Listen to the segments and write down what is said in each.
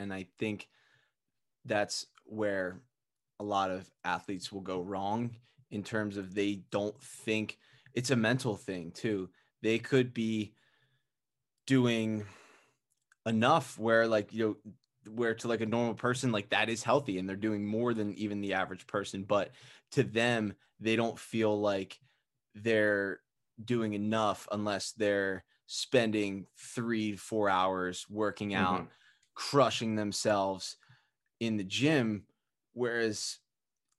And I think that's where a lot of athletes will go wrong in terms of they don't think it's a mental thing too. They could be doing enough where like you know where to like a normal person like that is healthy and they're doing more than even the average person but to them they don't feel like they're doing enough unless they're spending three four hours working out mm-hmm. Crushing themselves in the gym whereas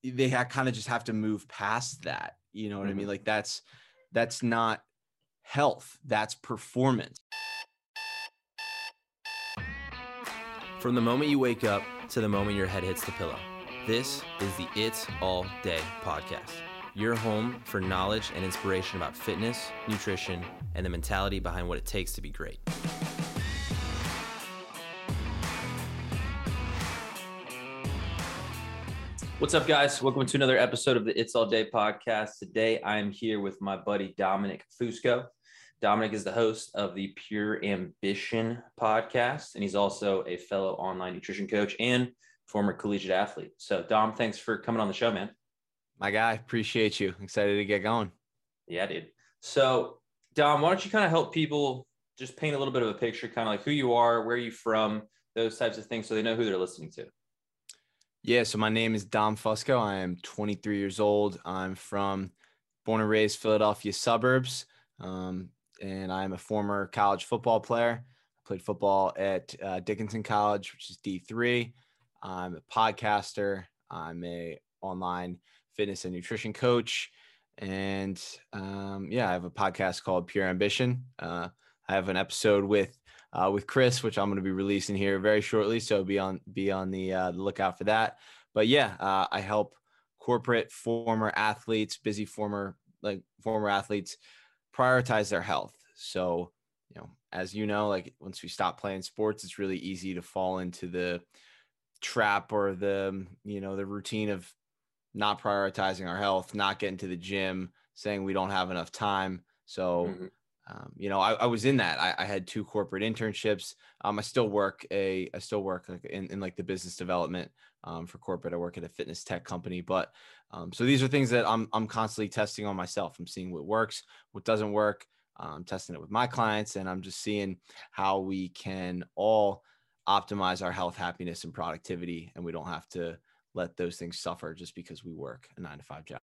they kind of just have to move past that you know what mm-hmm. i mean mm-hmm. like that's that's not health that's performance From the moment you wake up to the moment your head hits the pillow, this is the It's All Day podcast. Your home for knowledge and inspiration about fitness, nutrition, and the mentality behind what it takes to be great. What's up, guys? Welcome to another episode of the It's All Day podcast. Today, I'm here with my buddy Dominic Fusco. Dominic is the host of the Pure Ambition podcast, and he's also a fellow online nutrition coach and former collegiate athlete. So, Dom, thanks for coming on the show, man. My guy, appreciate you. Excited to get going. Yeah, dude. So, Dom, why don't you kind of help people just paint a little bit of a picture, kind of like who you are, where you're from, those types of things, so they know who they're listening to. Yeah, so my name is Dom Fusco. I am 23 years old. I'm from born and raised Philadelphia suburbs. Um, and I'm a former college football player. I played football at uh, Dickinson College, which is D3. I'm a podcaster. I'm a online fitness and nutrition coach, and um, yeah, I have a podcast called Pure Ambition. Uh, I have an episode with uh, with Chris, which I'm going to be releasing here very shortly. So be on be on the, uh, lookout for that. But yeah, uh, I help corporate former athletes, busy former like former athletes prioritize their health. So, you know, as you know, like once we stop playing sports, it's really easy to fall into the trap or the, you know, the routine of not prioritizing our health, not getting to the gym, saying we don't have enough time. So, mm-hmm. Um, you know, I, I, was in that. I, I, had two corporate internships. Um, I still work a, I still work in, in like the business development um, for corporate. I work at a fitness tech company, but um, so these are things that I'm, I'm constantly testing on myself. I'm seeing what works, what doesn't work. I'm testing it with my clients, and I'm just seeing how we can all optimize our health, happiness, and productivity, and we don't have to let those things suffer just because we work a nine to five job.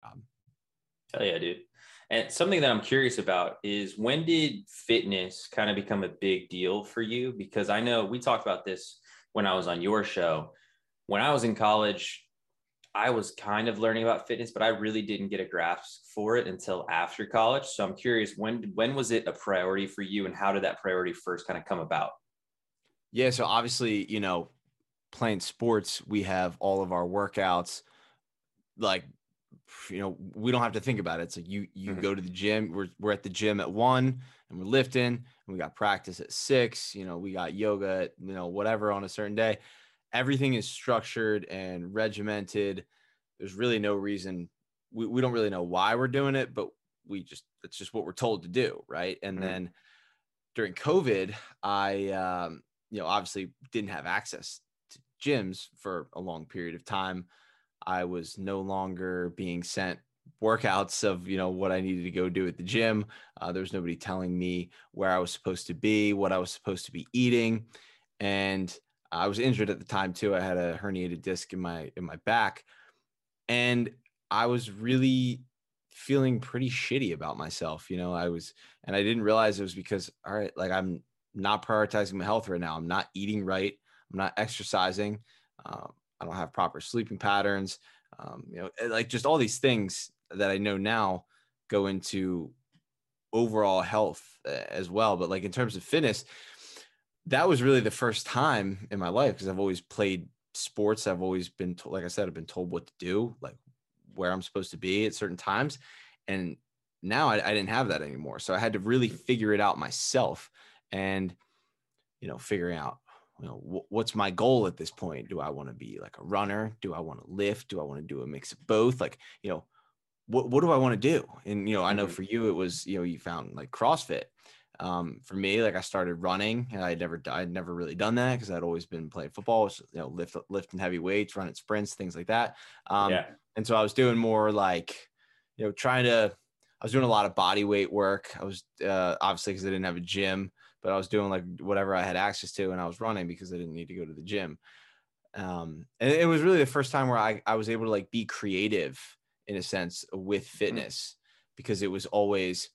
Hell yeah, dude. And something that I'm curious about is when did fitness kind of become a big deal for you? Because I know we talked about this when I was on your show. When I was in college, I was kind of learning about fitness, but I really didn't get a grasp for it until after college. So I'm curious when when was it a priority for you and how did that priority first kind of come about? Yeah, so obviously, you know, playing sports, we have all of our workouts like you know, we don't have to think about it. It's like you you mm-hmm. go to the gym, we're we're at the gym at 1 and we're lifting and we got practice at 6, you know, we got yoga at, you know, whatever on a certain day everything is structured and regimented. There's really no reason we, we don't really know why we're doing it, but we just it's just what we're told to do, right? And mm-hmm. then during COVID, I um, you know obviously didn't have access to gyms for a long period of time. I was no longer being sent workouts of you know what I needed to go do at the gym. Uh, there was nobody telling me where I was supposed to be, what I was supposed to be eating, and I was injured at the time too. I had a herniated disc in my in my back, and I was really feeling pretty shitty about myself. You know, I was, and I didn't realize it was because all right, like I'm not prioritizing my health right now. I'm not eating right. I'm not exercising. Um, I don't have proper sleeping patterns. Um, you know, eh, like just all these things that I know now go into overall health eh, as well. But like in terms of fitness, that was really the first time in my life because I've always played sports. I've always been told, like I said, I've been told what to do, like where I'm supposed to be at certain times. And now I, I didn't have that anymore. So I had to really figure it out myself and, you know, figuring out, you know, w- what's my goal at this point? Do I want to be like a runner? Do I want to lift? Do I want to do a mix of both? Like, you know, what, what do I want to do? And, you know, I know mm-hmm. for you, it was, you know, you found like CrossFit Um, for me, like I started running, and I'd never I'd never really done that because I'd always been playing football, you know, lift lifting heavy weights, running sprints, things like that. Um, yeah. And so I was doing more like, you know, trying to. I was doing a lot of body weight work. I was uh, obviously because I didn't have a gym, but I was doing like whatever I had access to, and I was running because I didn't need to go to the gym. Um, and it was really the first time where I, I was able to like be creative in a sense with mm-hmm. fitness because it was always,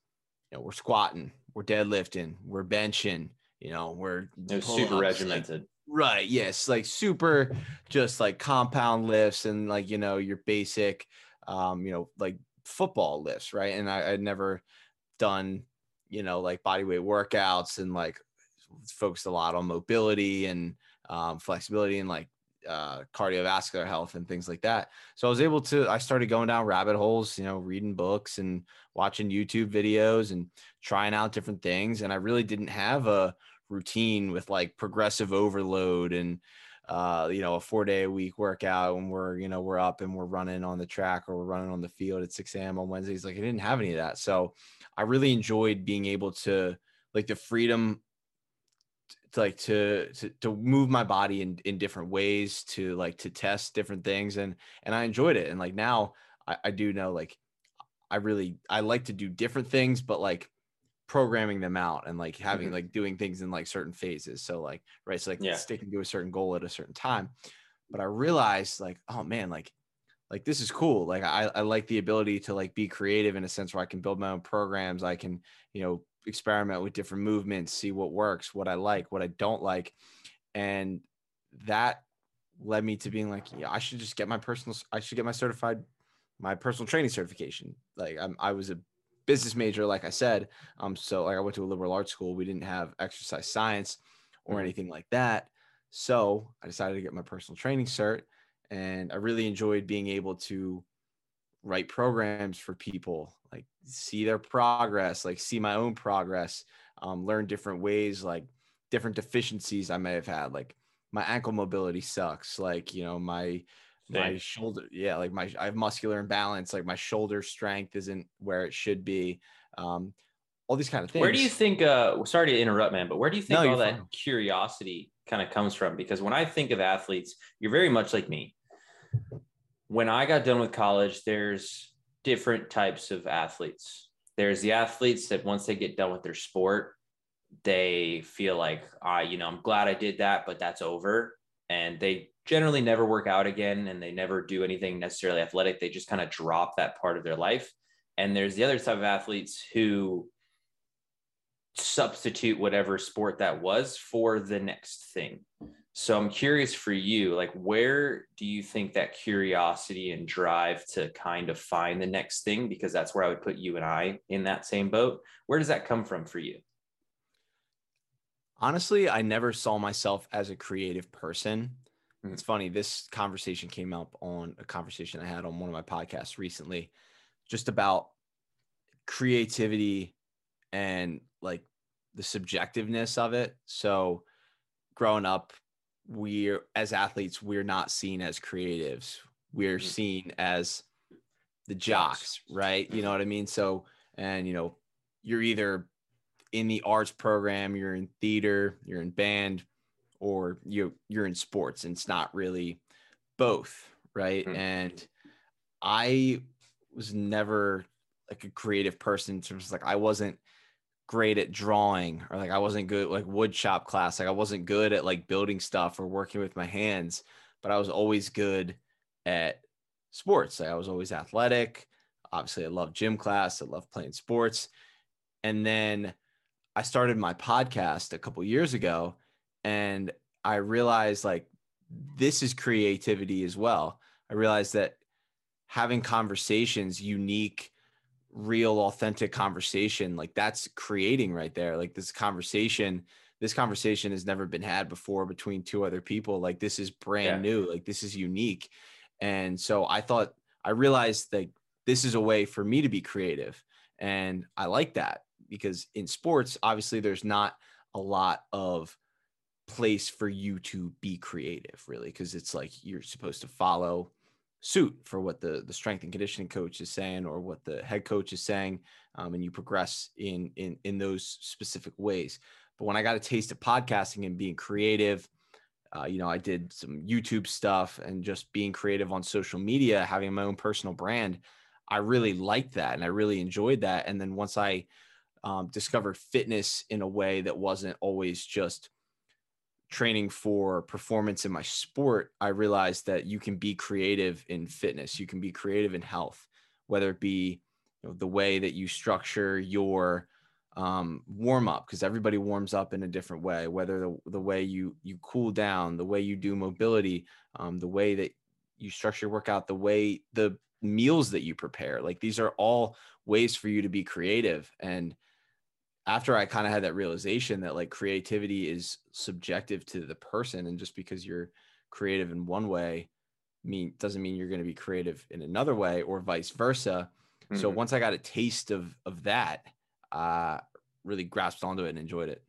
you know, we're squatting, we're deadlifting, we're benching, you know, we're super regimented. Like, right. Yes. Like super just like compound lifts and like, you know, your basic, um, you know, like football lifts. Right. And I, I'd never done, you know, like body weight workouts and like focused a lot on mobility and um, flexibility and like uh, cardiovascular health and things like that. So I was able to, I started going down rabbit holes, you know, reading books and watching YouTube videos and trying out different things. And I really didn't have a routine with like progressive overload and, uh, you know, a four day a week workout and we're, you know, we're up and we're running on the track or we're running on the field at 6 a.m. on Wednesdays. Like I didn't have any of that. So I really enjoyed being able to, like the freedom to like to, to to move my body in in different ways to like to test different things and and I enjoyed it and like now I, I do know like I really I like to do different things but like programming them out and like having mm-hmm. like doing things in like certain phases so like right so like yeah. sticking to a certain goal at a certain time but I realized like oh man like like this is cool like I, I like the ability to like be creative in a sense where i can build my own programs i can you know experiment with different movements, see what works, what I like, what I don't like. And that led me to being like, yeah, I should just get my personal, I should get my certified, my personal training certification. Like I'm, I was a business major, like I said. Um, so like I went to a liberal arts school. We didn't have exercise science or mm-hmm. anything like that. So I decided to get my personal training cert and I really enjoyed being able to write programs for people like see their progress like see my own progress um, learn different ways like different deficiencies i may have had like my ankle mobility sucks like you know my My shoulder yeah like my i have muscular imbalance like my shoulder strength isn't where it should be um all these kind of things where do you think uh sorry to interrupt man but where do you think no, all that fine. curiosity kind of comes from because when i think of athletes you're very much like me when I got done with college, there's different types of athletes. There's the athletes that once they get done with their sport, they feel like, ah, you know, I'm glad I did that, but that's over. And they generally never work out again and they never do anything necessarily athletic. They just kind of drop that part of their life. And there's the other type of athletes who substitute whatever sport that was for the next thing. So I'm curious for you, like where do you think that curiosity and drive to kind of find the next thing? Because that's where I would put you and I in that same boat. Where does that come from for you? Honestly, I never saw myself as a creative person. Mm-hmm. It's funny, this conversation came up on a conversation I had on one of my podcasts recently, just about creativity and like the subjectiveness of it. So growing up, we're as athletes we're not seen as creatives we're mm-hmm. seen as the jocks right you know what i mean so and you know you're either in the arts program you're in theater you're in band or you you're in sports and it's not really both right mm-hmm. and i was never like a creative person in terms of like i wasn't great at drawing or like I wasn't good like wood shop class. Like I wasn't good at like building stuff or working with my hands, but I was always good at sports. Like I was always athletic. Obviously, I love gym class. I love playing sports. And then I started my podcast a couple years ago and I realized like this is creativity as well. I realized that having conversations unique real authentic conversation like that's creating right there. Like this conversation this conversation has never been had before between two other people. Like this is brand yeah. new. Like this is unique. And so i thought i realized that this is a way for me to be creative. And i like that because in sports obviously there's not a lot of place for you to be creative really because it's like you're supposed to follow suit for what the the strength and conditioning coach is saying or what the head coach is saying um, and you progress in in in those specific ways. But when i got a taste of podcasting and being creative uh, you know i did some youtube stuff and just being creative on social media having my own personal brand i really liked that and i really enjoyed that. And then once i um, discovered fitness in a way that wasn't always just training for performance in my sport, I realized that you can be creative in fitness. You can be creative in health, whether it be you know, the way that you structure your um, warm up, because everybody warms up in a different way. Whether the, the way you you cool down, the way you do mobility, um, the way that you structure your workout, the way the meals that you prepare. Like these are all ways for you to be creative and after I kind of had that realization that like creativity is subjective to the person, and just because you're creative in one way, mean doesn't mean you're going to be creative in another way, or vice versa. Mm-hmm. So once I got a taste of of that, uh, really grasped onto it and enjoyed it.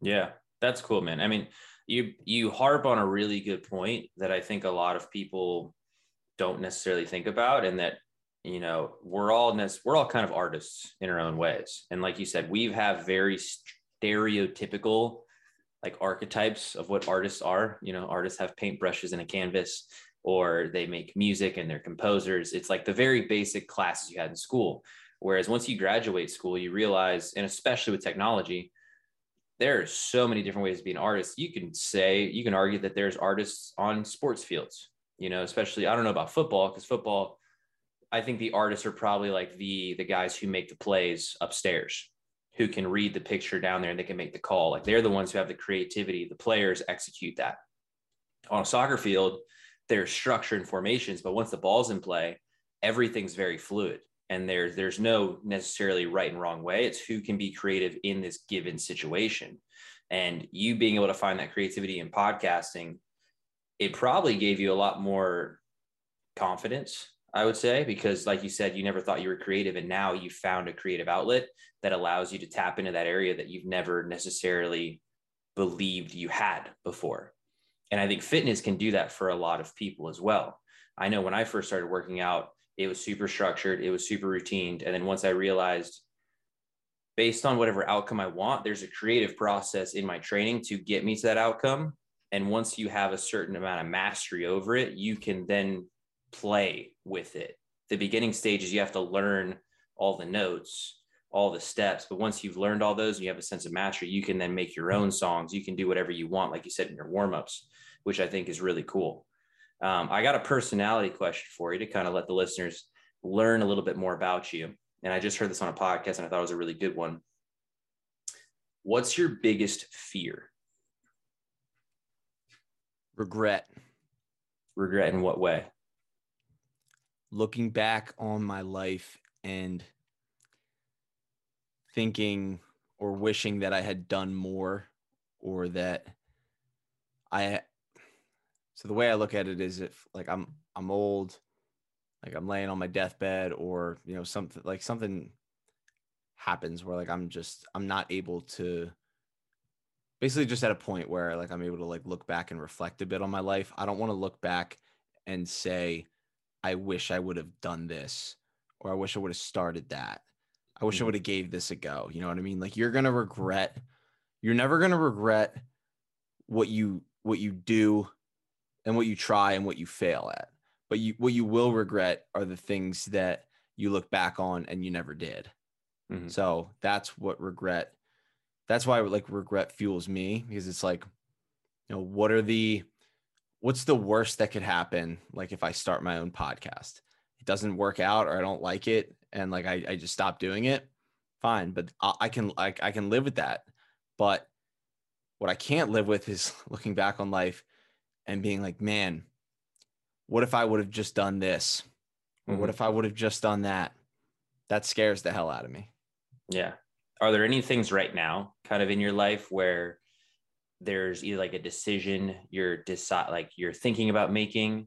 Yeah, that's cool, man. I mean, you you harp on a really good point that I think a lot of people don't necessarily think about, and that you know we're all we're all kind of artists in our own ways. And like you said we have very stereotypical like archetypes of what artists are. You know artists have paintbrushes and a canvas or they make music and they're composers. It's like the very basic classes you had in school. Whereas once you graduate school you realize and especially with technology there are so many different ways to be an artist. You can say you can argue that there's artists on sports fields you know especially i don't know about football because football I think the artists are probably like the the guys who make the plays upstairs, who can read the picture down there and they can make the call. Like they're the ones who have the creativity. The players execute that. On a soccer field, there's structure and formations, but once the ball's in play, everything's very fluid. And there's there's no necessarily right and wrong way. It's who can be creative in this given situation. And you being able to find that creativity in podcasting, it probably gave you a lot more confidence I would say, because like you said, you never thought you were creative and now you found a creative outlet that allows you to tap into that area that you've never necessarily believed you had before. And I think fitness can do that for a lot of people as well. I know when I first started working out, it was super structured, it was super routined. And then once I realized, based on whatever outcome I want, there's a creative process in my training to get me to that outcome. And once you have a certain amount of mastery over it, you can then play with it. The beginning stages, you have to learn all the notes, all the steps. But once you've learned all those and you have a sense of mastery, you can then make your own songs. You can do whatever you want, like you said in your warm-ups, which I think is really cool. Um, I got a personality question for you to kind of let the listeners learn a little bit more about you. And I just heard this on a podcast and I thought it was a really good one. What's your biggest fear? Regret. Regret in what way? Looking back on my life and thinking or wishing that I had done more or that I so the way I look at it is if like I'm I'm old like I'm laying on my deathbed or you know something like something happens where like I'm just I'm not able to basically just at a point where like I'm able to like look back and reflect a bit on my life. I don't want to look back and say I wish I would have done this or I wish I would have started that. I wish mm-hmm. I would have gave this a go. You know what I mean? Like you're going to regret you're never going to regret what you what you do and what you try and what you fail at. But you what you will regret are the things that you look back on and you never did. Mm-hmm. So that's what regret that's why like regret fuels me because it's like you know what are the what's the worst that could happen like if i start my own podcast? It doesn't work out or i don't like it and like i, I just stop doing it fine but I, I can like i can live with that. But what i can't live with is looking back on life and being like man what if i would have just done this? Or mm-hmm. what if i would have just done that? That scares the hell out of me. Yeah. Are there any things right now kind of in your life where there's either like a decision you're decide like you're thinking about making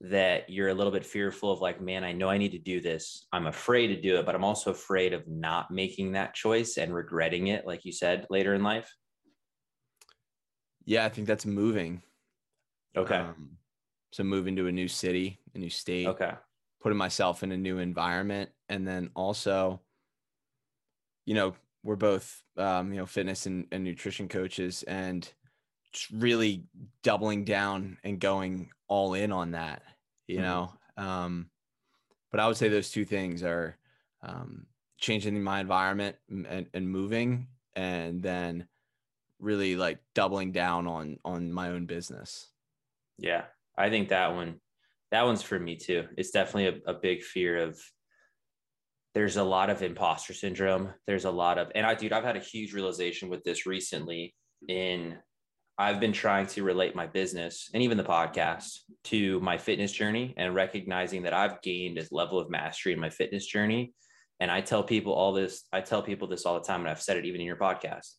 that you're a little bit fearful of like man i know i need to do this i'm afraid to do it but i'm also afraid of not making that choice and regretting it like you said later in life yeah i think that's moving okay um, So moving to a new city, a new state. Okay. Putting myself in a new environment. And then also, you know, we're both um, you know, fitness and, and nutrition coaches and really doubling down and going all in on that, you mm-hmm. know. Um, but I would say those two things are um, changing my environment and, and moving and then really like doubling down on on my own business yeah i think that one that one's for me too it's definitely a, a big fear of there's a lot of imposter syndrome. There's a lot of and i dude i've had a huge realization with this recently in i've been trying to relate my business and even the podcast to my fitness journey and recognizing that i've gained a level of mastery in my fitness journey. And I tell people all this, I tell people this all the time, and I've said it even in your podcast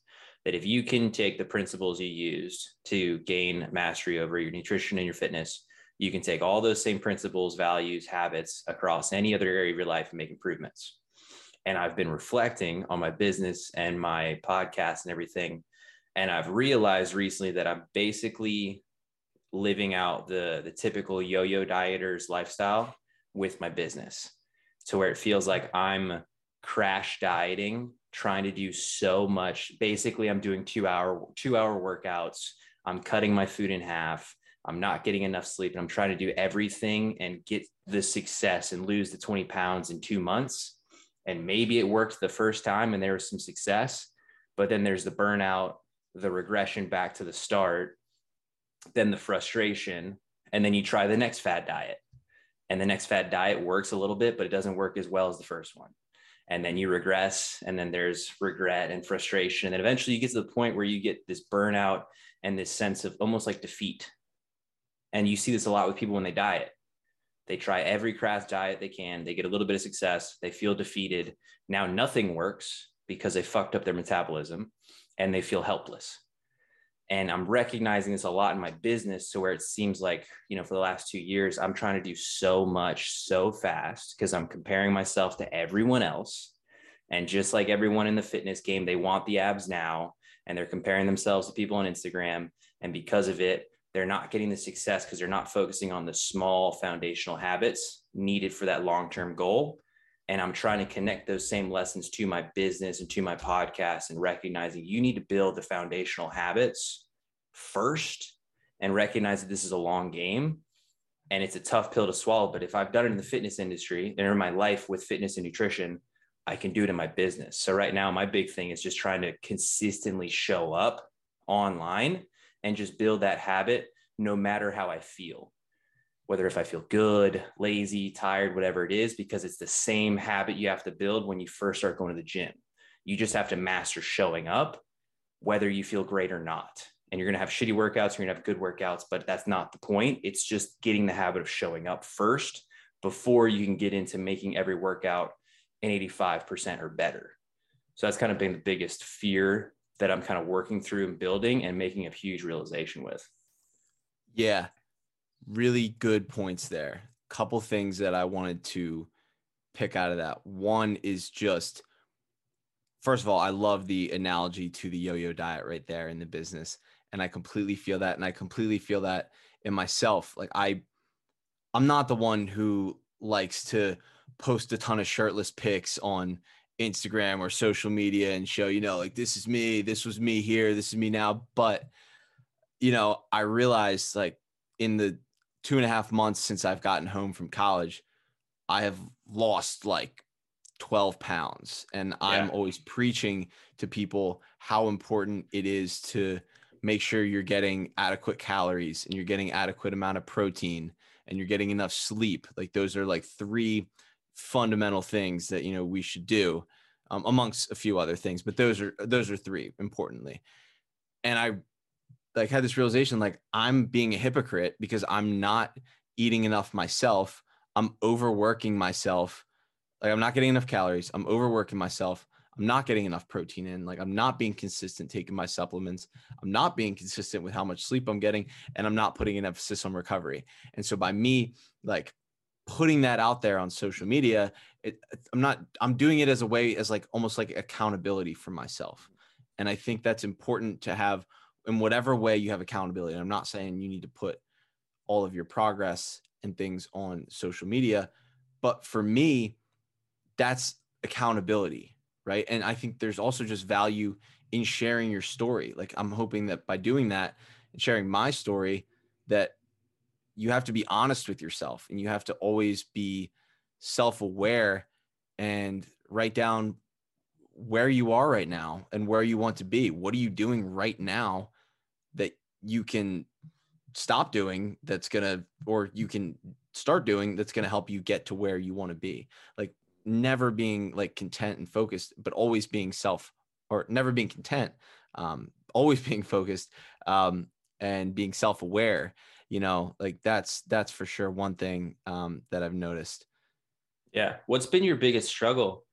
that if you can take the principles you used to gain mastery over your nutrition and your fitness, you can take all those same principles, values, habits across any other area of your life and make improvements. And I've been reflecting on my business and my podcast and everything. And I've realized recently that I'm basically living out the, the typical yo yo dieter's lifestyle with my business to where it feels like I'm crash dieting, trying to do so much. Basically, I'm doing two hour, two hour workouts. I'm cutting my food in half. I'm not getting enough sleep and I'm trying to do everything and get the success and lose the 20 pounds in two months. And maybe it worked the first time and there was some success, but then there's the burnout, the regression back to the start, then the frustration. And then you try the next fad diet and the next fad diet works a little bit, but it doesn't work as well as the first one. And then you regress, and then there's regret and frustration. And then eventually you get to the point where you get this burnout and this sense of almost like defeat. And you see this a lot with people when they diet. They try every crash diet they can, they get a little bit of success, they feel defeated. Now nothing works because they fucked up their metabolism and they feel helpless. And i'm recognizing this a lot in my business to where it seems like you know for the last two years i'm trying to do so much so fast because i'm comparing myself to everyone else. And just like everyone in the fitness game they want the abs now and they're comparing themselves to people on instagram. And because of it they're not getting the success because they're not focusing on the small foundational habits needed for that long-term goal. And i'm trying to connect those same lessons to my business and to my podcast and recognizing you need to build the foundational habits first and recognize that this is a long game and it's a tough pill to swallow. But if i've done it in the fitness industry and in my life with fitness and nutrition i can do it in my business. So right now my big thing is just trying to consistently show up online and just build that habit no matter how i feel whether if I feel good, lazy, tired, whatever it is, because it's the same habit you have to build when you first start going to the gym. You just have to master showing up, whether you feel great or not. And you're going to have shitty workouts, you're going to have good workouts, but that's not the point. It's just getting the habit of showing up first before you can get into making every workout an 85% or better. So that's kind of been the biggest fear that I'm kind of working through and building and making a huge realization with. Yeah really good points there. Couple things that I wanted to pick out of that. One is just first of all, I love the analogy to the yo-yo diet right there in the business and I completely feel that and I completely feel that in myself. Like I I'm not the one who likes to post a ton of shirtless pics on Instagram or social media and show, you know, like this is me, this was me here, this is me now, but you know, I realized like in the two and a half months since I've gotten home from college, I have lost like 12 pounds. And yeah. I'm always preaching to people how important it is to make sure you're getting adequate calories and you're getting adequate amount of protein and you're getting enough sleep. Like those are like three fundamental things that, you know, we should do um, amongst a few other things, but those are, those are three importantly. And I like had this realization like I'm being a hypocrite because I'm not eating enough myself. I'm overworking myself. Like I'm not getting enough calories. I'm overworking myself. I'm not getting enough protein in. Like I'm not being consistent taking my supplements. I'm not being consistent with how much sleep I'm getting and I'm not putting an emphasis on recovery. And so by me like putting that out there on social media, it, I'm not I'm doing it as a way as like almost like accountability for myself. And I think that's important to have in whatever way you have accountability. And I'm not saying you need to put all of your progress and things on social media. But for me, that's accountability, right? And I think there's also just value in sharing your story. Like I'm hoping that by doing that and sharing my story, that you have to be honest with yourself and you have to always be self-aware and write down where you are right now and where you want to be. What are you doing right now that you can stop doing that's going to or you can start doing that's going to help you get to where you want to be. Like never being like content and focused but always being self or never being content um always being focused um and being self-aware you know like that's that's for sure one thing um that i've noticed. Yeah. What's been your biggest struggle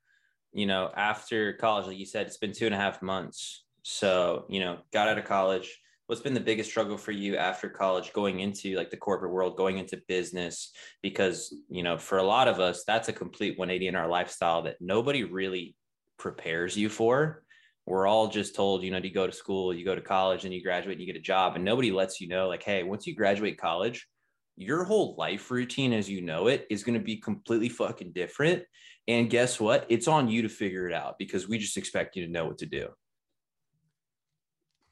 you know after college? Like you said it's been two and a half months. So you know got out of college. What's been the biggest struggle for you after college going into like the corporate world going into business? Because you know for a lot of us that's a complete 180 in our lifestyle that nobody really prepares you for we're all just told, you know, you go to school, you go to college, and you graduate, and you get a job, and nobody lets you know, like, hey, once you graduate college, your whole life routine as you know it is going to be completely fucking different. And guess what? It's on you to figure it out because we just expect you to know what to do.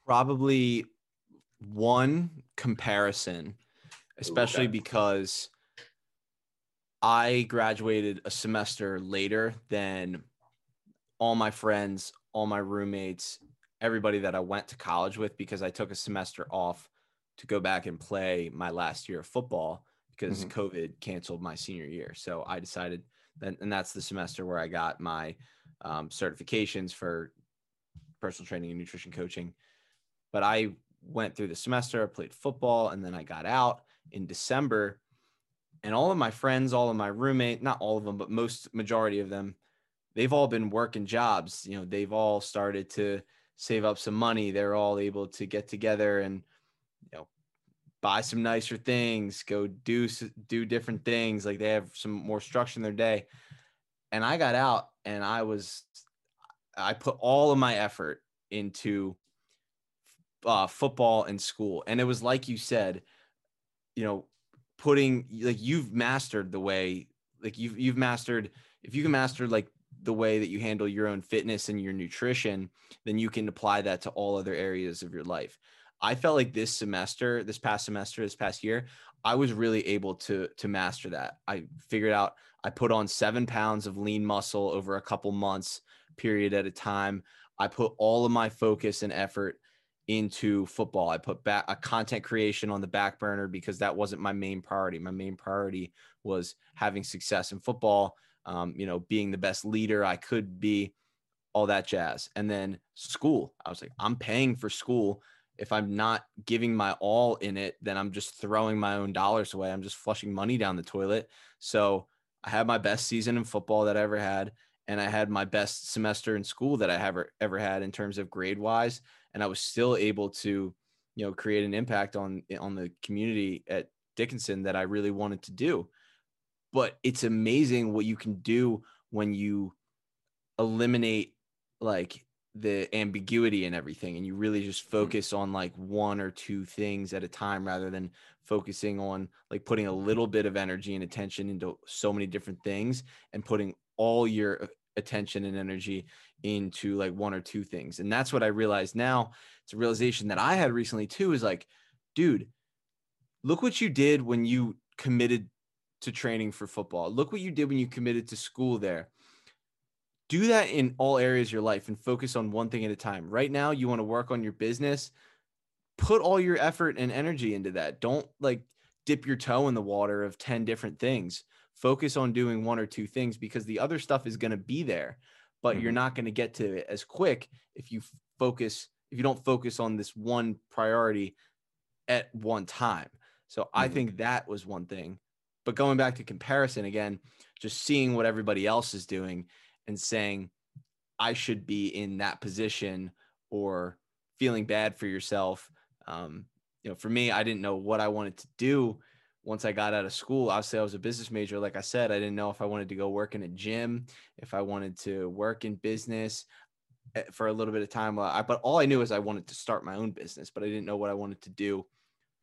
Probably one comparison, especially okay. because I graduated a semester later than all my friends, all my roommates, everybody that I went to college with because I took a semester off to go back and play my last year of football because mm-hmm. COVID canceled my senior year. So I decided that, and that's the semester where I got my um, certifications for personal training and nutrition coaching. But I went through the semester, played football, and then I got out in December. And all of my friends, all of my roommate, not all of them, but most majority of them they've all been working jobs. You know, they've all started to save up some money. They're all able to get together and you know buy some nicer things, go do do different things. Like they have some more structure in their day. And I got out and I was I put all of my effort into uh, football and school. And it was like you said, you know, putting like you've mastered the way like you've you've mastered if you can master like the way that you handle your own fitness and your nutrition, then you can apply that to all other areas of your life. I felt like this semester, this past semester, this past year, I was really able to to master that. I figured out I put on 7 pounds of lean muscle over a couple months period at a time. I put all of my focus and effort into football. I put back a content creation on the back burner because that wasn't my main priority. My main priority was having success in football um, you know, being the best leader I could be, all that jazz. And then school, I was like, I'm paying for school. If I'm not giving my all in it, then I'm just throwing my own dollars away. I'm just flushing money down the toilet. So I had my best season in football that I ever had. And I had my best semester in school that I ever ever had in terms of grade wise. And I was still able to, you know, create an impact on on the community at Dickinson that I really wanted to do but it's amazing what you can do when you eliminate like the ambiguity and everything and you really just mm. focus on like one or two things at a time rather than focusing on like putting a little bit of energy and attention into so many different things and putting all your uh, attention and energy into like one or two things. And that's what i realized now. It's a realization that i had recently too is like dude look what you did when you committed to training for football. Look what you did when you committed to school there. Do that in all areas of your life and focus on one thing at a time. Right now, you want to work on your business. Put all your effort and energy into that. Don't like dip your toe in the water of 10 different things. Focus on doing one or two things because the other stuff is going to be there, but mm-hmm. you're not going to get to it as quick if you focus if you don't focus on this one priority at one time. So mm-hmm. I think that was one thing but going back to comparison again, just seeing what everybody else is doing and saying, I should be in that position or feeling bad for yourself. Um, you know, for me, I didn't know what I wanted to do once I got out of school. Obviously, I was a business major. Like I said, I didn't know if I wanted to go work in a gym, if I wanted to work in business eh, for a little bit of time. But all I knew is I wanted to start my own business, but I didn't know what I wanted to do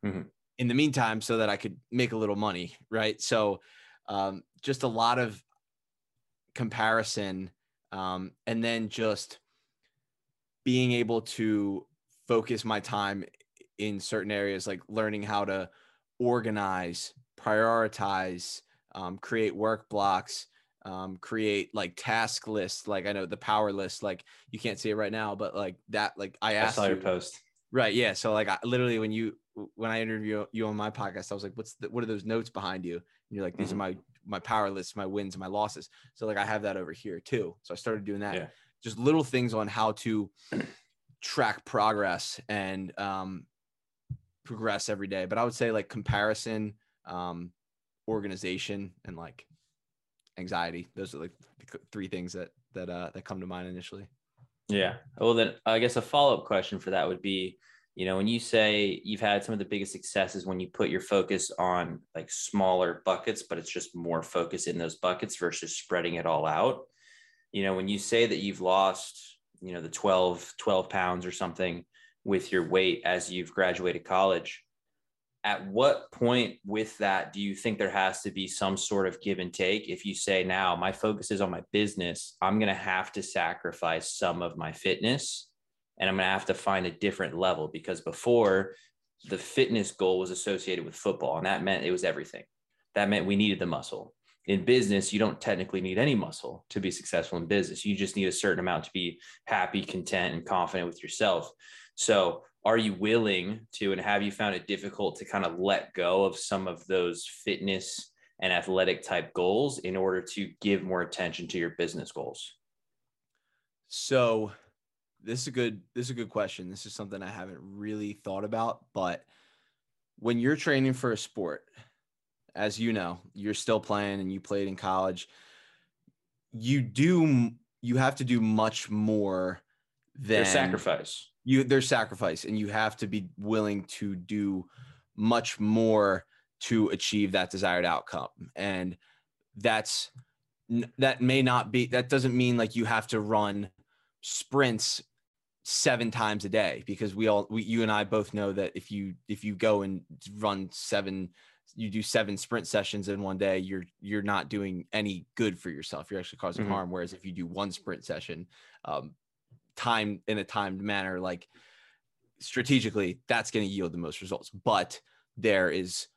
mm-hmm. In the meantime so that I could make a little money, right? So um, just a lot of comparison um, and then just being able to focus my time in certain areas like learning how to organize prioritize um, create work blocks um, create like task lists like i know the power list like you can't see it right now but like that like i asked I saw you, your post right yeah so like I, literally when you when i interview you on my podcast i was like what's the, what are those notes behind you? And you're like these Mhm. are my my power lists my wins and my losses. So like i have that over here too. So i started doing that. Yeah. just little things on how to track progress and um progress every day. But i would say like comparison um organization and like anxiety those are like the three things that that uh that come to mind initially Yeah. Well, then I guess a follow up question for that would be, you know, when you say you've had some of the biggest successes when you put your focus on like smaller buckets, but it's just more focus in those buckets versus spreading it all out. You know, when you say that you've lost, you know, the 12, 12 pounds or something with your weight as you've graduated college, at what point with that do you think there has to be some sort of give and take? If you say now my focus is on my business i'm going to have to sacrifice some of my fitness and i'm going to have to find a different level because before the fitness goal was associated with football and that meant it was everything. That meant we needed the muscle. In business you don't technically need any muscle to be successful in business. You just need a certain amount to be happy content and confident with yourself. So are you willing to and have you found it difficult to kind of let go of some of those fitness and athletic type goals in order to give more attention to your business goals So this is a good this is a good question. This is something I haven't really thought about, but when you're training for a sport, as you know, you're still playing and you played in college, you do you have to do much more than their sacrifice. you there's sacrifice and you have to be willing to do much more to achieve that desired outcome. And that's that may not be that doesn't mean like you have to run sprints seven times a day because we all we, you and I both know that if you if you go and run seven you do seven sprint sessions in one day you're you're not doing any good for yourself. You're actually causing Mhm. harm. Whereas if you do one sprint session um time in a timed manner like strategically that's going to yield the most results. But there is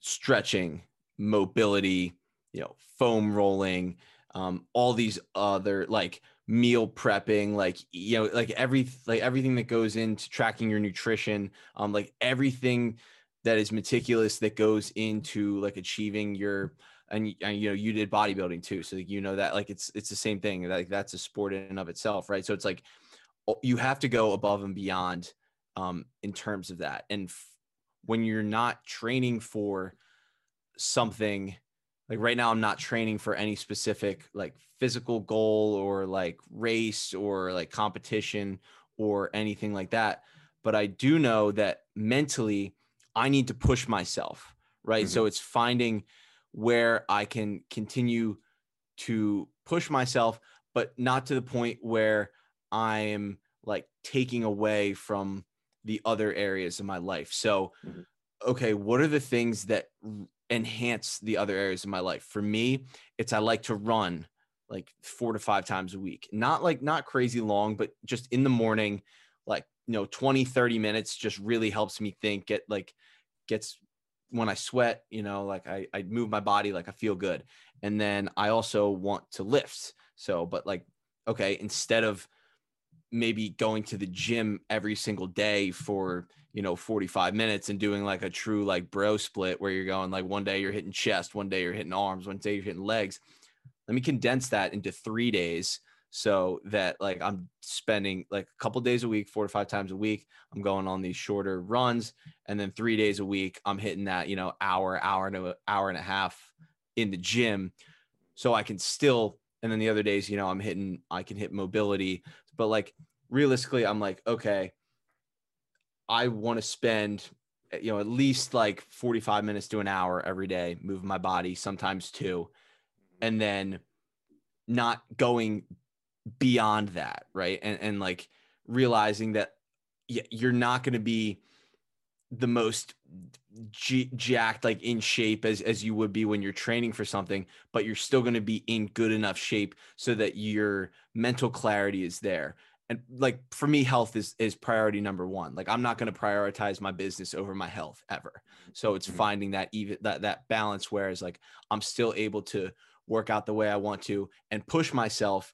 stretching mobility you know foam rolling um all these other like meal prepping like you know like every like everything that goes into tracking your nutrition um like everything that is meticulous that goes into like achieving your and, and you know you did bodybuilding too so like, you know that like it's it's the same thing like that's a sport in and of itself right? So it's like you have to go above and beyond um in terms of that and f- when you're not training for something like right now i'm not training for any specific like physical goal or like race or like competition or anything like that but i do know that mentally i need to push myself right? So it's finding where i can continue to push myself but not to the point where i'm like taking away from the other areas of my life. So Mhm. okay what are the things that enhance the other areas of my life? For me it's i like to run like four to five times a week. Not like not crazy long but just in the morning like you know 20 30 minutes just really helps me think get like gets when i sweat you know like i i move my body like i feel good. And then i also want to lift. So but like okay instead of maybe going to the gym every single day for you know 45 minutes and doing like a true like bro split where you're going like one day you're hitting chest one day you're hitting arms one day you're hitting legs let me condense that into three days so that like i'm spending like a couple days a week four to five times a week i'm going on these shorter runs. And then three days a week i'm hitting that you know hour hour and a hour and a half in the gym. So i can still and then the other days you know i'm hitting i can hit mobility. But like realistically i'm like okay i want to spend eh, you know at least like 45 minutes to an hour every day moving my body sometimes two. And then not going beyond that right? And and like realizing that you're not going to be the most G- jacked like in shape as as you would be when you're training for something but you're still going to be in good enough shape so that your mental clarity is there. And like for me health is is priority number one. Like i'm not going to prioritize my business over my health ever. So it's mm-hmm. finding that even that that balance whereas like i'm still able to work out the way i want to and push myself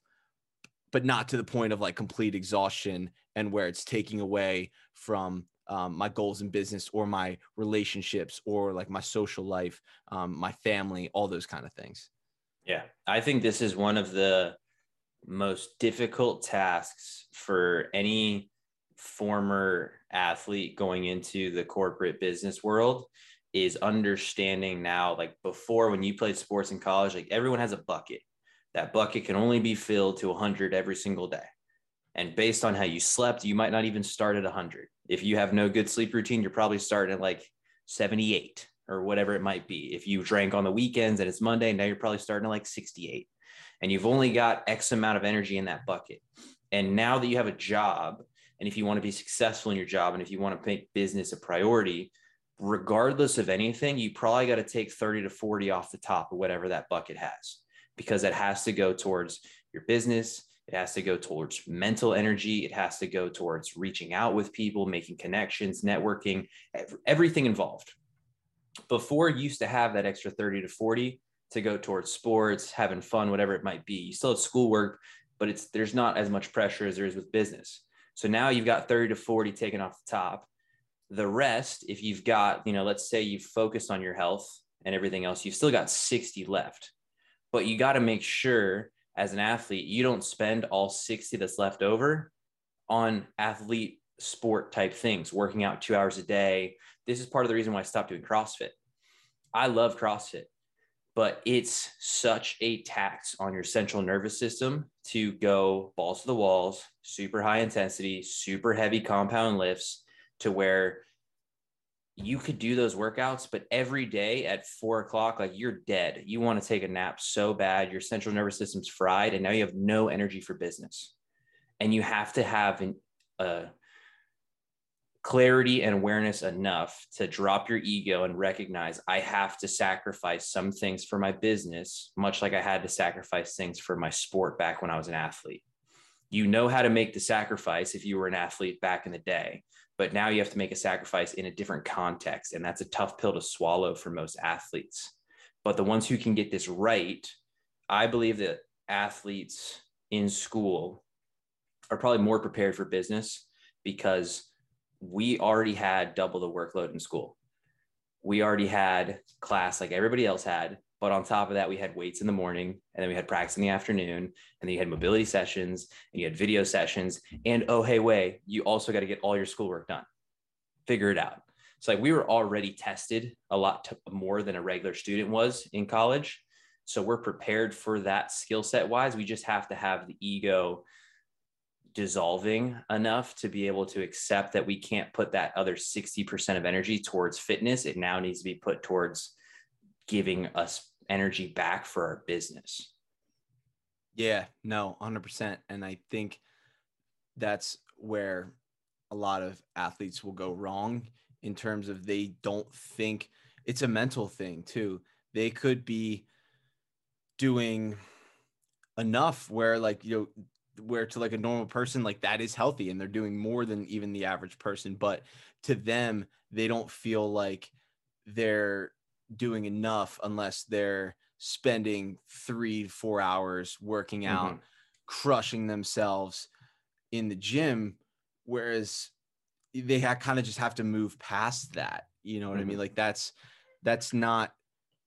but not to the point of like complete exhaustion and where it's taking away from um, my goals in business or my relationships or like my social life, um, my family, all those kind of things. Yeah, I think this is one of the most difficult tasks for any former athlete going into the corporate business world is understanding now like before when you played sports in college like everyone has a bucket that bucket can only be filled to 100 every single day and based on how you slept you might not even start at 100 if you have no good sleep routine, you're probably starting at like 78 or whatever it might be. If you drank on the weekends and it's Monday, now you're probably starting at like 68. And you've only got X amount of energy in that bucket. And now that you have a job, and if you want to be successful in your job, and if you want to make business a priority, regardless of anything, you probably got to take 30 to 40 off the top of whatever that bucket has, because it has to go towards your business, it has to go towards mental energy. It has to go towards reaching out with people, making connections, networking, everything involved. Before you used to have that extra 30 to 40 to go towards sports, having fun, whatever it might be. You still have schoolwork, but it's there's not as much pressure as there is with business. So now you've got 30 to 40 taken off the top. The rest, if you've got, you know, let's say you've focused on your health and everything else, you've still got 60 left. But you got to make sure as an athlete, you don't spend all 60 that's left over on athlete sport type things, working out two hours a day. This is part of the reason why I stopped doing CrossFit. I love CrossFit, but it's such a tax on your central nervous system to go balls to the walls, super high intensity, super heavy compound lifts to where you could do those workouts, but every day at four o'clock, like you're dead. You want to take a nap so bad, your central nervous system's fried, and now you have no energy for business. And you have to have an, uh, clarity and awareness enough to drop your ego and recognize I have to sacrifice some things for my business, much like I had to sacrifice things for my sport back when I was an athlete. You know how to make the sacrifice if you were an athlete back in the day but now you have to make a sacrifice in a different context and that's a tough pill to swallow for most athletes. But the ones who can get this right i believe that athletes in school are probably more prepared for business because we already had double the workload in school. We already had class like everybody else had but on top of that, we had weights in the morning and then we had practice in the afternoon. And then you had mobility sessions and you had video sessions. And oh, hey, way, you also got to get all your schoolwork done. Figure it out. So like we were already tested a lot to, more than a regular student was in college. So we're prepared for that skill set wise. We just have to have the ego dissolving enough to be able to accept that we can't put that other 60% of energy towards fitness. It now needs to be put towards giving us energy back for our business. Yeah, no, 100%. And I think that's where a lot of athletes will go wrong in terms of they don't think it's a mental thing too. They could be doing enough where like you know where to like a normal person like that is healthy and they're doing more than even the average person but to them they don't feel like they're doing enough unless they're spending three four hours working out, mm-hmm. crushing themselves in the gym. Whereas they kind of just have to move past that. You know what mm-hmm. I mean? Mm-hmm. Like that's that's not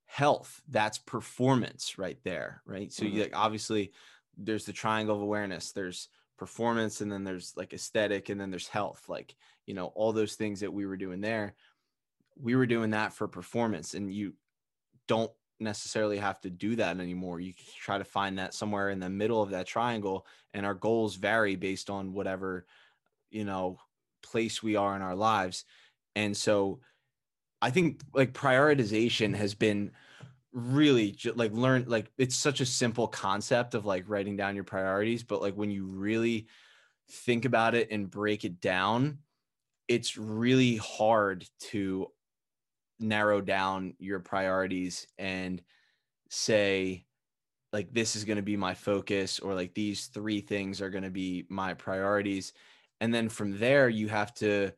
health. That's performance right there. Right. So mm-hmm. you like obviously there's the triangle of awareness. There's performance and then there's like aesthetic and then there's health. Like, you know, all those things that we were doing there we were doing that for performance and you don't necessarily have to do that anymore. You try to find that somewhere in the middle of that triangle and our goals vary based on whatever, you know, place we are in our lives. And so I think like prioritization has been really like learn like it's such a simple concept of like writing down your priorities, but like when you really think about it and break it down, it's really hard to narrow down your priorities and say like this is going to be my focus or like these three things are going to be my priorities. And then from there you have to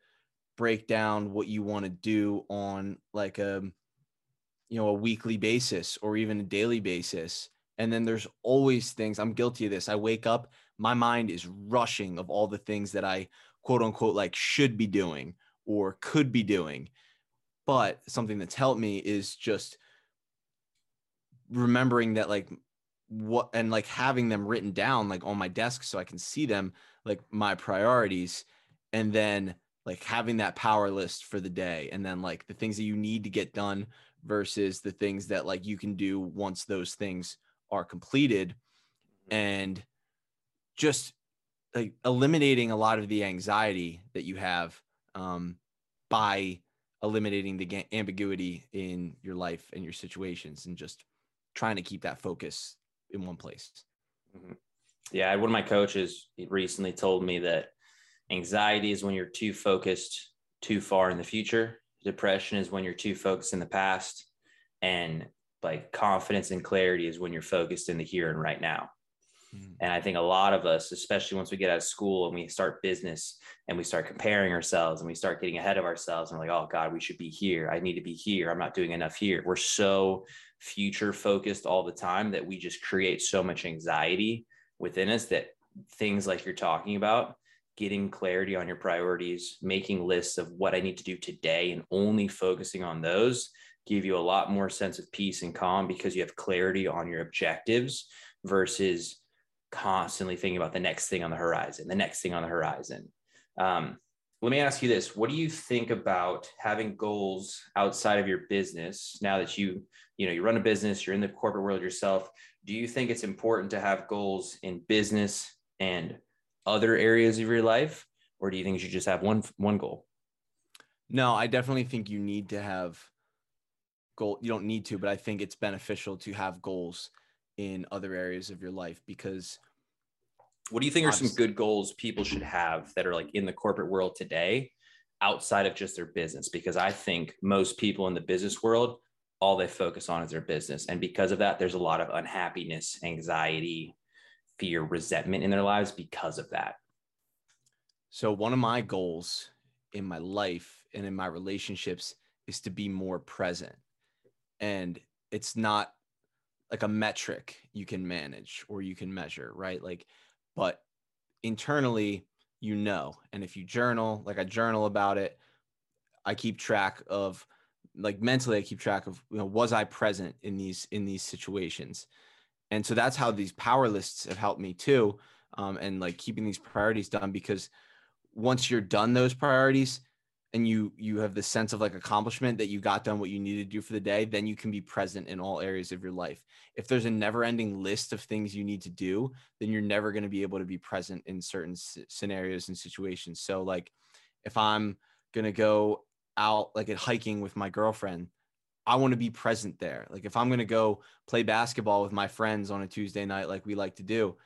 break down what you want to do on like a you know a weekly basis or even a daily basis. And then there's always things i'm guilty of this i wake up my mind is rushing of all the things that i quote unquote like should be doing or could be doing but something that's helped me is just remembering that like what and like having them written down like on my desk so I can see them like my priorities and then like having that power list for the day and then like the things that you need to get done versus the things that like you can do once those things are completed mm-hmm. and just like eliminating a lot of the anxiety that you have um, by eliminating the ambiguity in your life and your situations and just trying to keep that focus in one place. Mm-hmm. Yeah, one of my coaches recently told me that anxiety is when you're too focused too far in the future. Depression is when you're too focused in the past, and like confidence and clarity is when you're focused in the here and right now. Mm-hmm. And I think a lot of us, especially once we get out of school and we start business and we start comparing ourselves and we start getting ahead of ourselves and we're like, oh God, we should be here. I need to be here. I'm not doing enough here. We're so future focused all the time that we just create so much anxiety within us that things like you're talking about getting clarity on your priorities making lists of what i need to do today and only focusing on those give you a lot more sense of peace and calm because you have clarity on your objectives versus constantly thinking about the next thing on the horizon the next thing on the horizon. Um, let me ask you this. What do you think about having goals outside of your business now that you you know you run a business you're in the corporate world yourself? Do you think it's important to have goals in business and other areas of your life or do you think you should just have one one goal? No i definitely think you need to have goal you don't need to but i think it's beneficial to have goals in other areas of your life because what do you think are some good goals people should have that are like in the corporate world today outside of just their business? Because I think most people in the business world, all they focus on is their business. And because of that, there's a lot of unhappiness, anxiety, fear, resentment in their lives because of that. So, one of my goals in my life and in my relationships is to be more present. And it's not like a metric you can manage or you can measure, right? Like but internally you know and if you journal like i journal about it i keep track of like mentally i keep track of you know was i present in these in these situations and so that's how these power lists have helped me too um, and like keeping these priorities done because once you're done those priorities and you you have the sense of like accomplishment that you got done what you need to do for the day then you can be present in all areas of your life. If there's a never ending list of things you need to do then you're never going to be able to be present in certain scenarios and situations. So like if i'm going to go out like at hiking with my girlfriend i want to be present there. Like if i'm going to go play basketball with my friends on a tuesday night like we like to do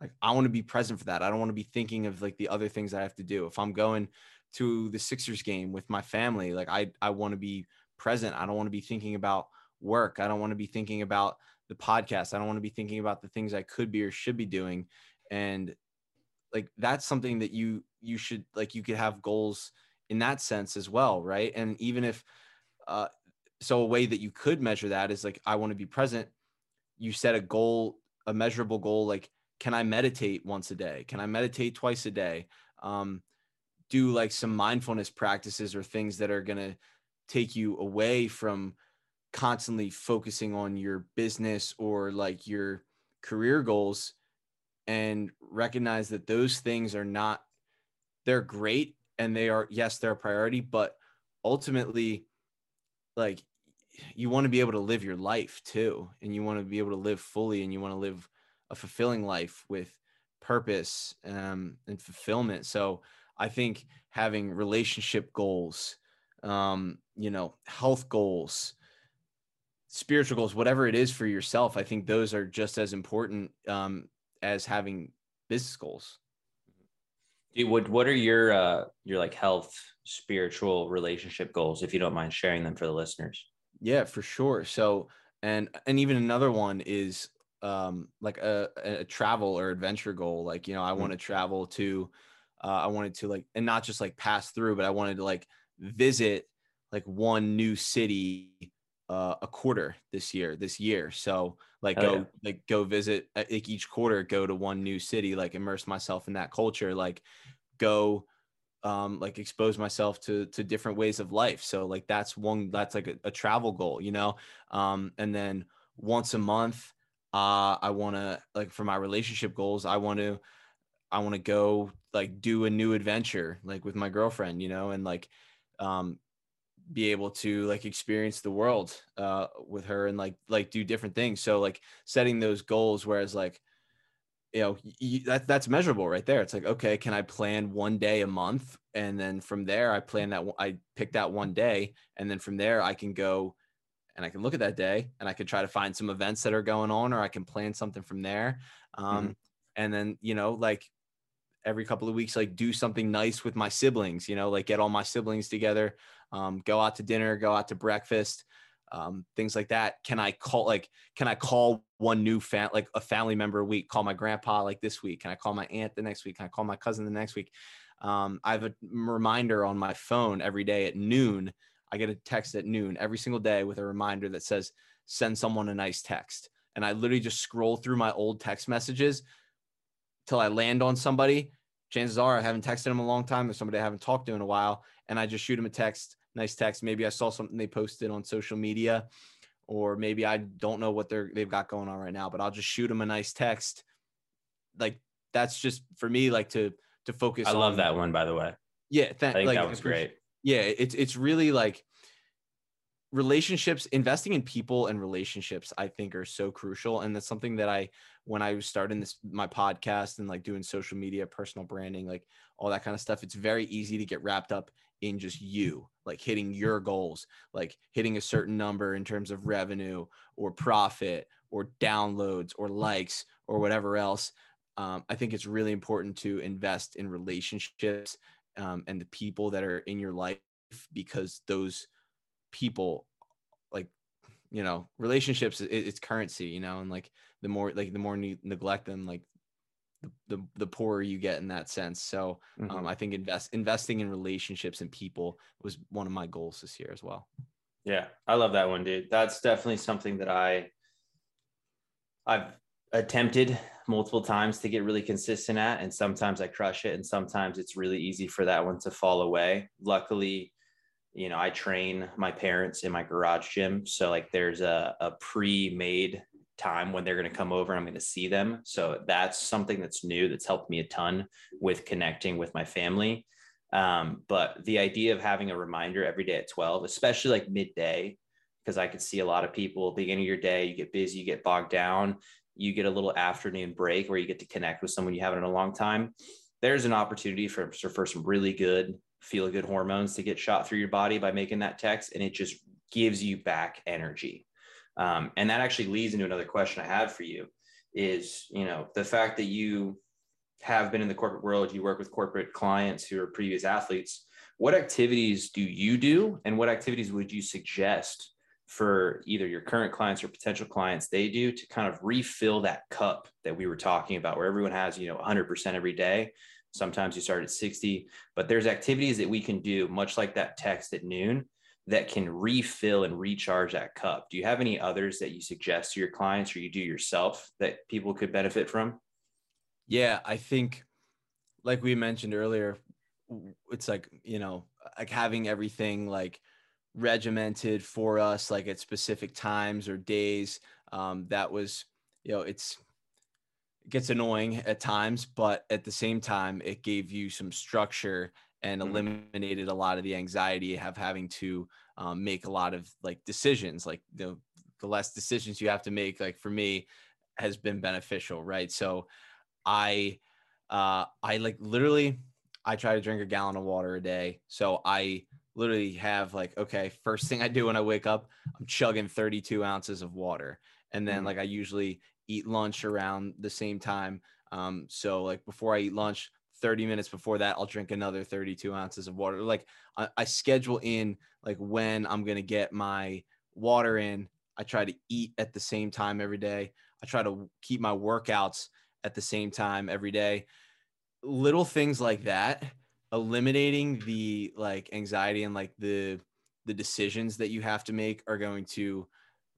like i want to be present for that. I don't want to be thinking of like the other things i have to do. If i'm going to the Sixers game with my family. Like I I want to be present. I don't want to be thinking about work. I don't want to be thinking about the podcast. I don't want to be thinking about the things I could be or should be doing. And like that's something that you you should like you could have goals in that sense as well, right? And even if uh so a way that you could measure that is like I want to be present. You set a goal, a measurable goal like can I meditate once a day? Can I meditate twice a day? Um, do like some mindfulness practices or things that are going to take you away from constantly focusing on your business or like your career goals and recognize that those things are not they're great and they are yes they're a priority but ultimately like you want to be able to live your life too and you want to be able to live fully and you want to live a fulfilling life with purpose um, and fulfillment. So I think having relationship goals, um, you know, health goals, spiritual goals, whatever it is for yourself, I think those are just as important um, as having business goals. Dude, what what are your uh your like health, spiritual, relationship goals? If you don't mind sharing them for the listeners. Yeah, for sure. So and and even another one is um like a, a travel or adventure goal. Like you know, I mm-hmm. want to travel to, uh, I wanted to like and not just like pass through, but I wanted to like visit like one new city uh, a quarter this year this year. So like Hell go yeah. like go visit uh, like each quarter go to one new city like immerse myself in that culture like go um like expose myself to to different ways of life. So like that's one that's like a, a travel goal you know? Um and then once a month uh i want to like for my relationship goals i want to i want to go like do a new adventure like with my girlfriend you know and like um be able to like experience the world uh with her and like like do different things. So like setting those goals whereas like you know you, that that's measurable right there. It's like okay can i plan one day a month? And then from there i plan that i pick that one day. And then from there i can go and i can look at that day and i can try to find some events that are going on or i can plan something from there. Um mm-hmm. and then you know like every couple of weeks like do something nice with my siblings you know like get all my siblings together um, go out to dinner go out to breakfast um, things like that. Can i call like can i call one new fan like a family member a week? Call my grandpa like this week. Can i call my aunt the next week? Can i call my cousin the next week? Um, i have a reminder on my phone every day at noon. I get a text at noon every single day with a reminder that says send someone a nice text. And i literally just scroll through my old text messages till I land on somebody. Chances are I haven't texted them a long time. There's somebody I haven't talked to in a while, and I just shoot them a text, nice text. Maybe I saw something they posted on social media, or maybe I don't know what they're they've got going on right now, but I'll just shoot them a nice text. Like that's just for me, like to to focus. I love that one, by the way. Yeah, th- I think like, that was great. Yeah, it's it's really like relationships investing in people and relationships i think are so crucial and that's something that i when i was starting this my podcast and like doing social media personal branding like all that kind of stuff it's very easy to get wrapped up in just you like hitting your goals like hitting a certain number in terms of revenue or profit or downloads or likes or whatever else um, i think it's really important to invest in relationships um, and the people that are in your life because those people like you know relationships it, it's currency you know and like the more like the more you neglect them like the, the, the poorer you get in that sense. So um, mm-hmm. um, i think invest investing in relationships and people was one of my goals this year as well. Yeah i love that one dude. That's definitely something that i i've attempted multiple times to get really consistent at and sometimes i crush it and sometimes it's really easy for that one to fall away. Luckily you know, I train my parents in my garage gym. So like there's a, a pre-made time when they're going to come over and I'm going to see them. So that's something that's new that's helped me a ton with connecting with my family. Um, but the idea of having a reminder every day at 12, especially like midday, because I could see a lot of people beginning of your day, you get busy, you get bogged down, you get a little afternoon break where you get to connect with someone you haven't in a long time. There's an opportunity for, for some really good feel good hormones to get shot through your body by making that text and it just gives you back energy. Um, and that actually leads into another question i have for you is you know the fact that you have been in the corporate world you work with corporate clients who are previous athletes. What activities do you do and what activities would you suggest for either your current clients or potential clients they do to kind of refill that cup that we were talking about where everyone has you know 100% every day Sometimes you start at 60, but there's activities that we can do, much like that text at noon, that can refill and recharge that cup. Do you have any others that you suggest to your clients or you do yourself that people could benefit from? Yeah, I think, like we mentioned earlier, it's like, you know, like having everything like regimented for us, like at specific times or days. Um, that was, you know, it's, gets annoying at times, but at the same time, it gave you some structure and mm-hmm. eliminated a lot of the anxiety of having to um, make a lot of like decisions. Like the the less decisions you have to make, like for me, has been beneficial, right? So, I uh, I like literally I try to drink a gallon of water a day. So I literally have like okay, first thing I do when I wake up, I'm chugging 32 ounces of water, and then mm-hmm. like I usually eat lunch around the same time. Um, so like before I eat lunch, 30 minutes before that, I'll drink another 32 ounces of water. Like I, I schedule in like when I'm to get my water in. I try to eat at the same time every day. I try to keep my workouts at the same time every day. Little things like that, eliminating the like anxiety and like the the decisions that you have to make are going to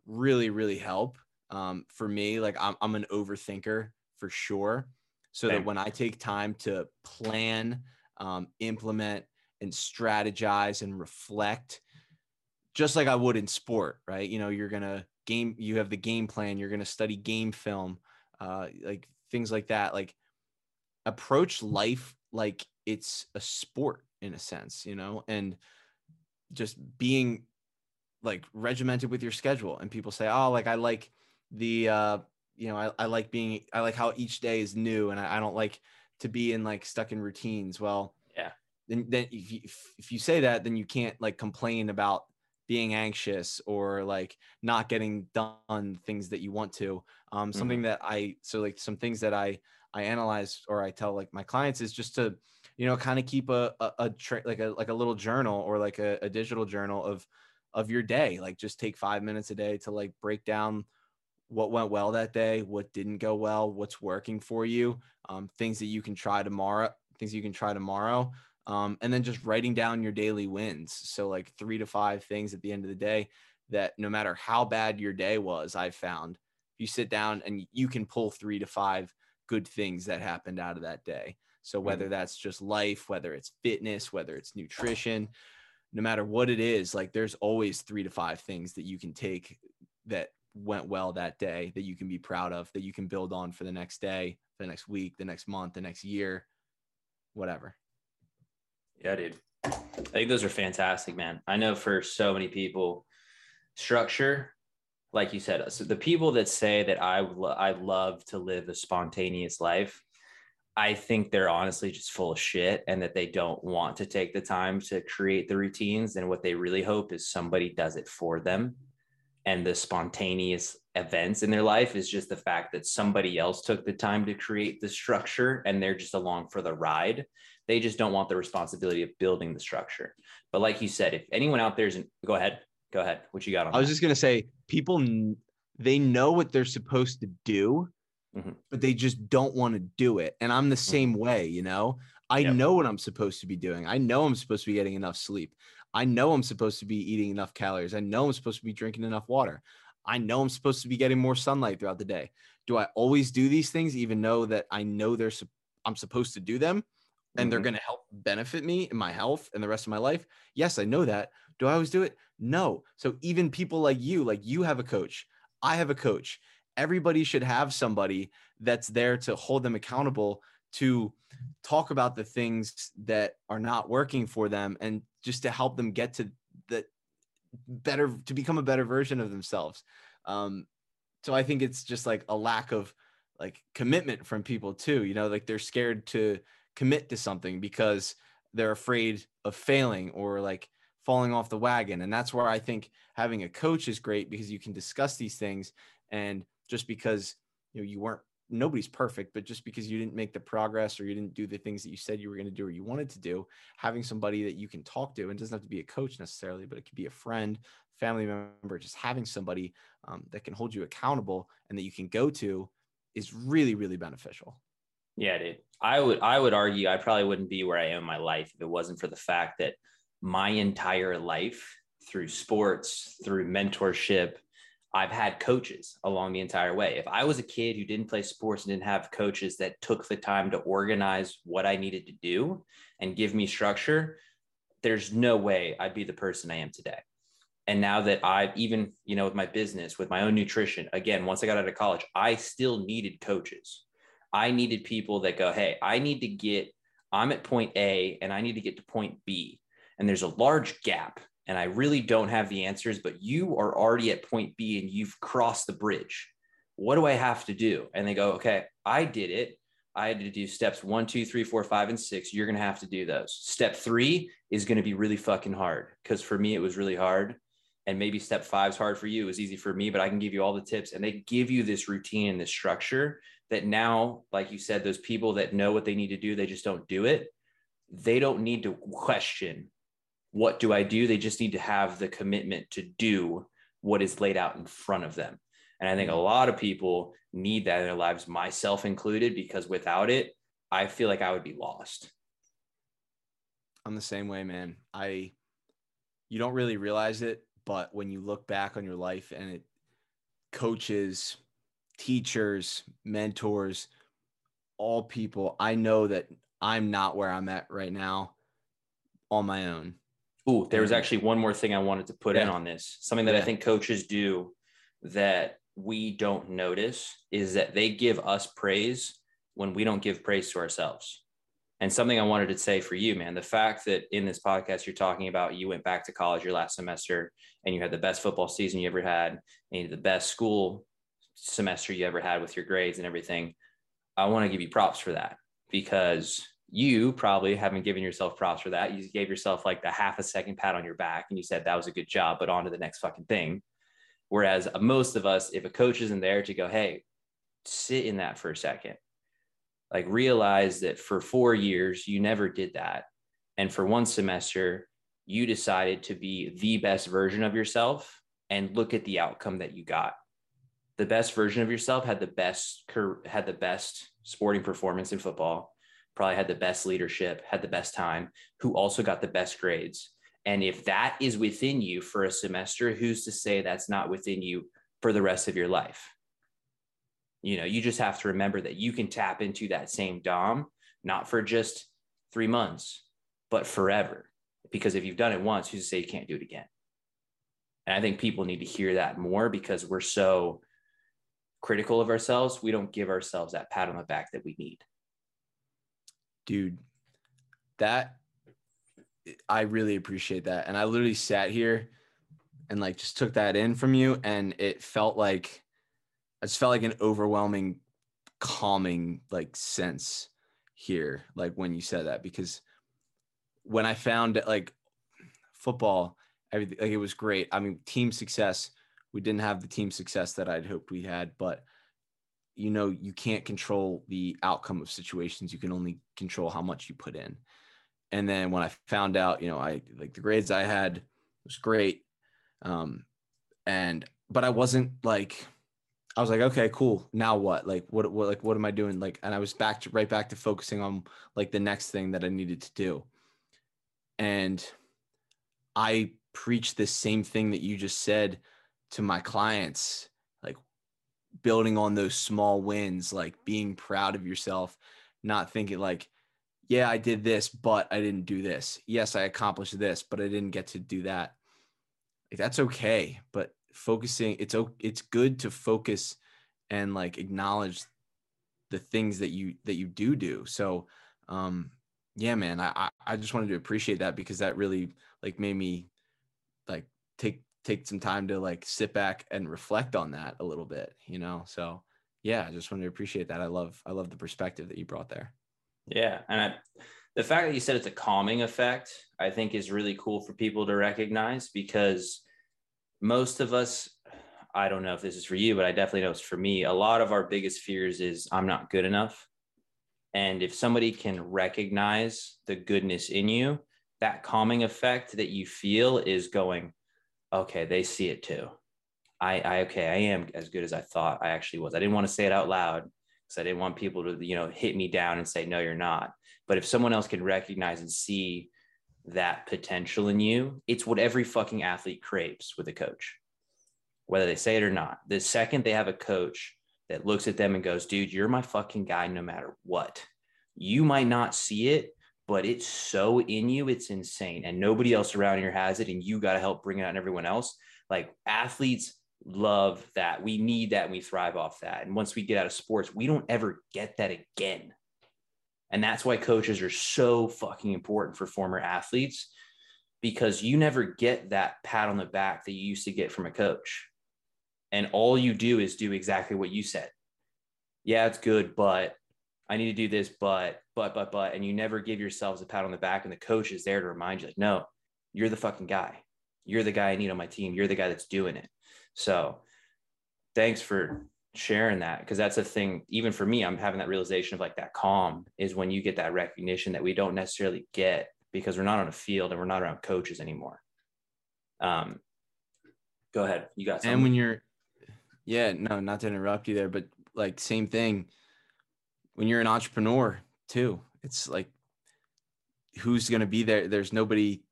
really really help. Um, for me, like I'm I'm an overthinker for sure so Same. that when I take time to plan, um, implement, and strategize and reflect, just like I would in sport, right? You know, you're gonna game, you have the game plan, you're gonna study game film, uh, like things like that. Like approach life like it's a sport in a sense, you know, and just being like regimented with your schedule. And people say, oh, like I like the uh you know, I, I like being, I like how each day is new and I, I don't like to be in like stuck in routines. Well, yeah. Then, then if you, if, if you say that, then you can't like complain about being anxious or like not getting done things that you want to. Um, something mm-hmm. that I, so like some things that I, I analyze or I tell like my clients is just to, you know, kind of keep a, a, a tra- like a, like a little journal or like a, a digital journal of, of your day. Like just take five minutes a day to like break down what went well that day, what didn't go well, what's working for you, um, things that you can try tomorrow, things you can try tomorrow, um, and then just writing down your daily wins. So like three to five things at the end of the day that no matter how bad your day was, I've found you sit down and you can pull three to five good things that happened out of that day. So whether mm-hmm. that's just life, whether it's fitness, whether it's nutrition, no matter what it is, like there's always three to five things that you can take that went well that day that you can be proud of, that you can build on for the next day, for the next week, the next month, the next year, whatever. Yeah, dude. I think those are fantastic, man. I know for so many people, structure, like you said, so the people that say that I I love to live a spontaneous life, I think they're honestly just full of shit and that they don't want to take the time to create the routines. And what they really hope is somebody does it for them and the spontaneous events in their life is just the fact that somebody else took the time to create the structure and they're just along for the ride. They just don't want the responsibility of building the structure. But like you said, if anyone out there isn't, go ahead, go ahead. What you got on? I was that? just gonna say, people they know what they're supposed to do, mm-hmm. but they just don't want to do it. And I'm the mm-hmm. same mm-hmm. way, you know. I yep. know what I'm supposed to be doing. I know I'm supposed to be getting enough sleep. I know I'm supposed to be eating enough calories. I know I'm supposed to be drinking enough water. I know I'm supposed to be getting more sunlight throughout the day. Do I always do these things, even though that I know they're I'm supposed to do them, and mm-hmm. they're going to help benefit me in my health and the rest of my life? Yes, I know that. Do I always do it? No. So even people like you, like you have a coach, I have a coach. Everybody should have somebody that's there to hold them accountable to talk about the things that are not working for them and just to help them get to the better to become a better version of themselves. Um so i think it's just like a lack of like commitment from people too you know like they're scared to commit to something because they're afraid of failing or like falling off the wagon. And that's where i think having a coach is great because you can discuss these things and just because you know you weren't nobody's perfect, but just because you didn't make the progress or you didn't do the things that you said you were going to do or you wanted to do, having somebody that you can talk to and doesn't have to be a coach necessarily, but it could be a friend, family member, just having somebody um, that can hold you accountable and that you can go to is really, really beneficial. Yeah, dude. I would I would argue I probably wouldn't be where I am in my life if it wasn't for the fact that my entire life through sports, through mentorship, I've had coaches along the entire way. If I was a kid who didn't play sports and didn't have coaches that took the time to organize what I needed to do and give me structure, there's no way I'd be the person I am today. And now that I've even, you know, with my business, with my own nutrition, again, once I got out of college, I still needed coaches. I needed people that go, hey, I need to get, I'm at point A and I need to get to point B. And there's a large gap and I really don't have the answers, but you are already at point B and you've crossed the bridge. What do I have to do? And they go, okay, I did it. I had to do steps one, two, three, four, five, and six. You're going to have to do those. Step three is going to be really fucking hard because for me, it was really hard. and maybe step five is hard for you, it was easy for me, but I can give you all the tips. And they give you this routine and this structure that now, like you said, those people that know what they need to do, they just don't do it. They don't need to question what do I do? They just need to have the commitment to do what is laid out in front of them. And I think a mm-hmm. lot of people need that in their lives, myself included, because without it, I feel like I would be lost. I'm the same way, man. I you don't really realize it, but when you look back on your life and it coaches, teachers, mentors, all people, I know that I'm not where I'm at right now on my own. Ooh, there was mm. actually one more thing I wanted to put yeah. in on this. Something that yeah. I think coaches do that we don't notice is that they give us praise when we don't give praise to ourselves. And something I wanted to say for you, man, the fact that in this podcast you're talking about you went back to college your last semester and you had the best football season you ever had and the best school semester you ever had with your grades and everything. I want to give you props for that because you probably haven't given yourself props for that. You gave yourself like the half a second pat on your back and you said that was a good job, but on to the next fucking thing. Whereas uh, most of us, if a coach isn't there to go, hey, sit in that for a second, like realize that for four years you never did that and for one semester you decided to be the best version of yourself and look at the outcome that you got the best version of yourself had the best had the best sporting performance in football probably had the best leadership had the best time who also got the best grades and if that is within you for a semester who's to say that's not within you for the rest of your life you know, you just have to remember that you can tap into that same Dom, not for just three months, but forever. Because if you've done it once, who's to say you can't do it again? And I think people need to hear that more because we're so critical of ourselves. We don't give ourselves that pat on the back that we need. Dude, that I really appreciate that. And I literally sat here and like just took that in from you. And it felt like I just felt like an overwhelming, calming like sense here, like when you said that, because when I found like football, everything like it was great. I mean, team success. We didn't have the team success that I'd hoped we had, but you know, you can't control the outcome of situations. You can only control how much you put in. And then when I found out, you know, I like the grades I had was great. Um, and but I wasn't like I was like, okay, cool. Now what? Like, what, what, like, what am I doing? Like, and I was back to right back to focusing on like the next thing that I needed to do. And I preach this same thing that you just said to my clients, building on those small wins, like being proud of yourself, not thinking like, yeah, I did this, but I didn't do this. Yes, I accomplished this, but I didn't get to do that. Like, that's okay. But focusing it's it's good to focus and like acknowledge the things that you that you do do so um yeah man i i just wanted to appreciate that because that really like made me like take take some time to like sit back and reflect on that a little bit you know? So yeah i just wanted to appreciate that. I love i love the perspective that you brought there. Yeah and I, the fact that you said it's a calming effect i think is really cool for people to recognize because most of us i don't know if this is for you but i definitely know it's for me a lot of our biggest fears is i'm not good enough. And if somebody can recognize the goodness in you that calming effect that you feel is going okay they see it too i i okay i am as good as i thought i actually was i didn't want to say it out loud because i didn't want people to you know hit me down and say no you're not but if someone else can recognize and see that potential in you, it's what every fucking athlete craves with a coach, whether they say it or not. The second they have a coach that looks at them and goes, dude, you're my fucking guy no matter what. You might not see it, but it's so in you, it's insane. And nobody else around here has it. And you got to help bring it out in everyone else. Like athletes love that. We need that and we thrive off that. And once we get out of sports, we don't ever get that again. And that's why coaches are so fucking important for former athletes because you never get that pat on the back that you used to get from a coach. And all you do is do exactly what you said. Yeah, it's good, but I need to do this, but, but, but, but, and you never give yourselves a pat on the back. And the coach is there to remind you, like, no, you're the fucking guy. you're the guy I need on my team. You're the guy that's doing it. So thanks for sharing that because that's a thing even for me i'm having that realization of like that calm is when you get that recognition that we don't necessarily get because we're not on a field and we're not around coaches anymore um go ahead you got something. and when you're yeah no not to interrupt you there but like same thing when you're an entrepreneur too it's like who's going to be there there's nobody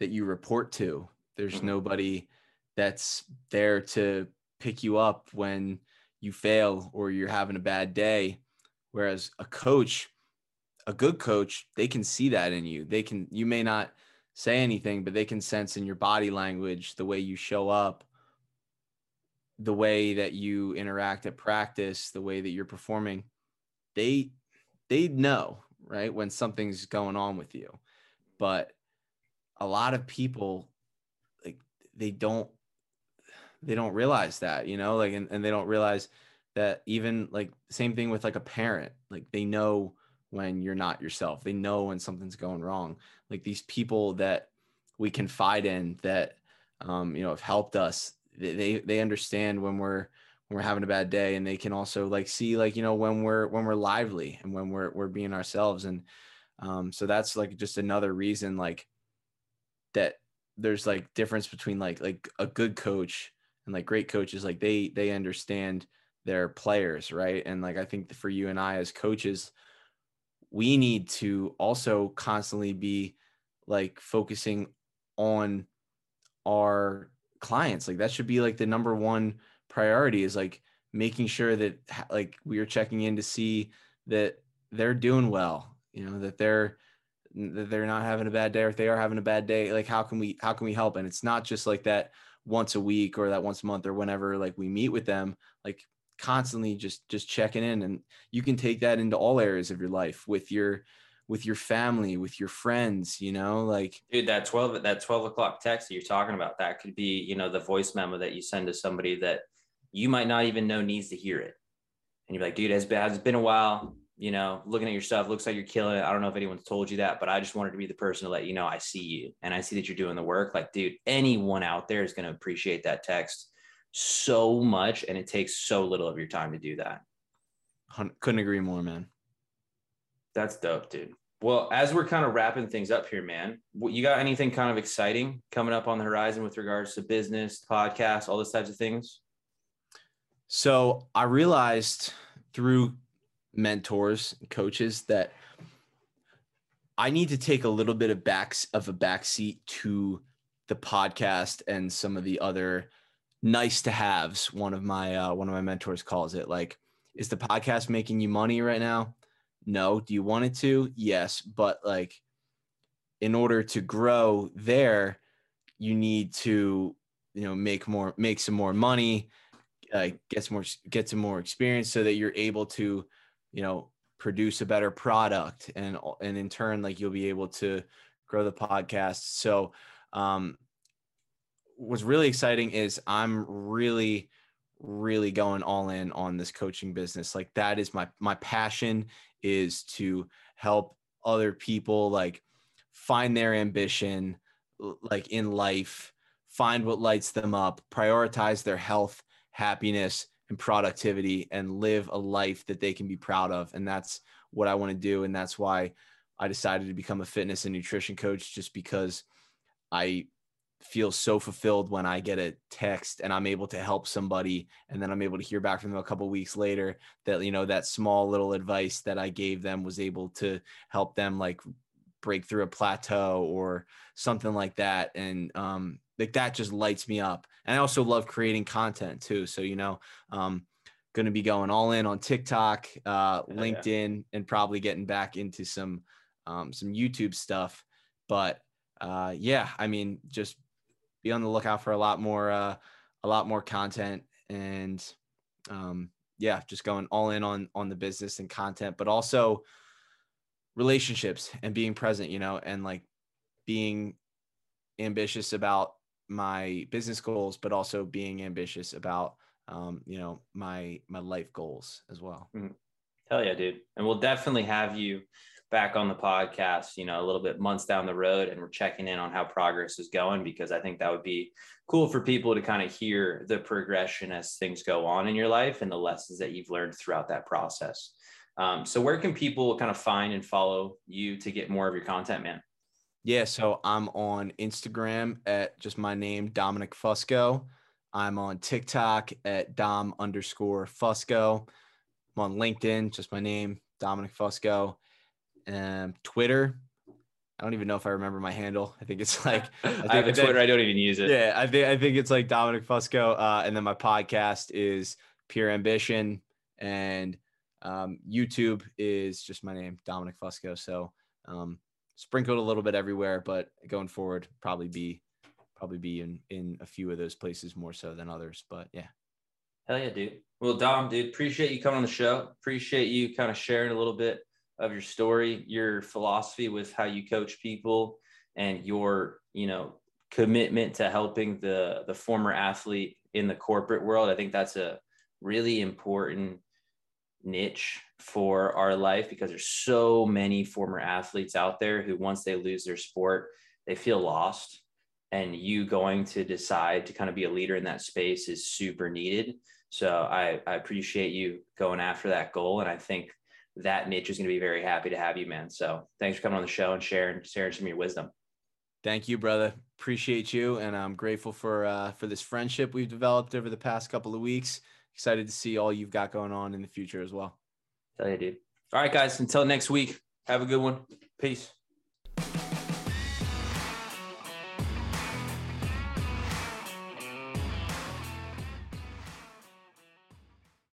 that you report to there's mm-hmm. nobody that's there to pick you up when you fail or you're having a bad day. Whereas a coach, a good coach, they can see that in you. They can, you may not say anything, but they can sense in your body language, the way you show up, the way that you interact at practice, the way that you're performing. They, they know, right, when something's going on with you. But a lot of people, like, they don't they don't realize that, you know, like, and, and they don't realize that even like same thing with like a parent, like they know when you're not yourself. They know when something's going wrong. Like these people that we confide in that, um, you know, have helped us. They, they understand when we're we're having a bad day, and they can also like see like you know when we're when we're lively and when we're we're being ourselves. And um, so that's like just another reason like that there's like difference between like like a good coach and like great coaches like they they understand their players right and like i think for you and i as coaches we need to also constantly be like focusing on our clients like that should be like the number one priority is like making sure that like we are checking in to see that they're doing well you know that they're that they're not having a bad day or if they are having a bad day like how can we how can we help? And it's not just like that once a week or that once a month or whenever like we meet with them like constantly just just checking in. And you can take that into all areas of your life with your with your family with your friends you know like dude that 12 that 12 o'clock text that you're talking about that could be you know the voice memo that you send to somebody that you might not even know needs to hear it and you're like dude it's been, it's been a while you know, looking at your stuff, looks like you're killing it. I don't know if anyone's told you that, but I just wanted to be the person to let you know I see you and I see that you're doing the work. Like, dude, anyone out there is going to appreciate that text so much. And it takes so little of your time to do that. Couldn't agree more, man. That's dope, dude. Well, as we're kind of wrapping things up here, man, you got anything kind of exciting coming up on the horizon with regards to business, podcast, all those types of things? So I realized through mentors, coaches that I need to take a little bit of backs of a backseat to the podcast and some of the other nice to haves. One of my uh, one of my mentors calls it like, is the podcast making you money right now? No. Do you want it to? Yes, but like, in order to grow there, you need to you know make more make some more money, uh, get some more get some more experience so that you're able to you know produce a better product and and in turn like you'll be able to grow the podcast. So um what's really exciting is i'm really really going all in on this coaching business. Like that is my my passion is to help other people like find their ambition like in life find what lights them up prioritize their health happiness and productivity and live a life that they can be proud of. And that's what I want to do. And that's why I decided to become a fitness and nutrition coach, just because I feel so fulfilled when I get a text and I'm able to help somebody and then I'm able to hear back from them a couple weeks later that you know that small little advice that I gave them was able to help them like break through a plateau or something like that and um like that just lights me up. And I also love creating content too. So, you know, um, going to be going all in on TikTok, uh, LinkedIn, yeah. and probably getting back into some um, some YouTube stuff. But uh, yeah, I mean, just be on the lookout for a lot more uh, a lot more content and um, yeah, just going all in on on the business and content, but also relationships and being present, you know, and like being ambitious about my business goals, but also being ambitious about um, you know my my life goals as well. Mm-hmm. Hell yeah, dude. And we'll definitely have you back on the podcast, you know, a little bit months down the road and we're checking in on how progress is going because I think that would be cool for people to kind of hear the progression as things go on in your life and the lessons that you've learned throughout that process. Um, so where can people kind of find and follow you to get more of your content, man? Yeah, so I'm on Instagram at just my name, Dominic Fusco. I'm on TikTok at Dom underscore Fusco. I'm on LinkedIn, just my name, Dominic Fusco. And Twitter, I don't even know if I remember my handle. I think it's like I, think, I have a Twitter. I don't even use it. Yeah, I think I think it's like Dominic Fusco. Uh, and then my podcast is Pure Ambition, and um, YouTube is just my name, Dominic Fusco. So um, sprinkled a little bit everywhere, but going forward, probably be probably be in in a few of those places more so than others. But yeah. Hell yeah, dude. Well, Dom, dude, appreciate you coming on the show. Appreciate you kind of sharing a little bit of your story, your philosophy with how you coach people, and your, you know, commitment to helping the the former athlete in the corporate world. I think that's a really important niche for our life because there's so many former athletes out there who once they lose their sport, they feel lost and you going to decide to kind of be a leader in that space is super needed. So I, I appreciate you going after that goal. And I think that niche is going to be very happy to have you, man. So thanks for coming on the show and sharing, sharing some of your wisdom. Thank you, brother. Appreciate you. And I'm grateful for, uh, for this friendship we've developed over the past couple of weeks. Excited to see all you've got going on in the future as well. Dude. All right, guys. Until next week, have a good one. Peace.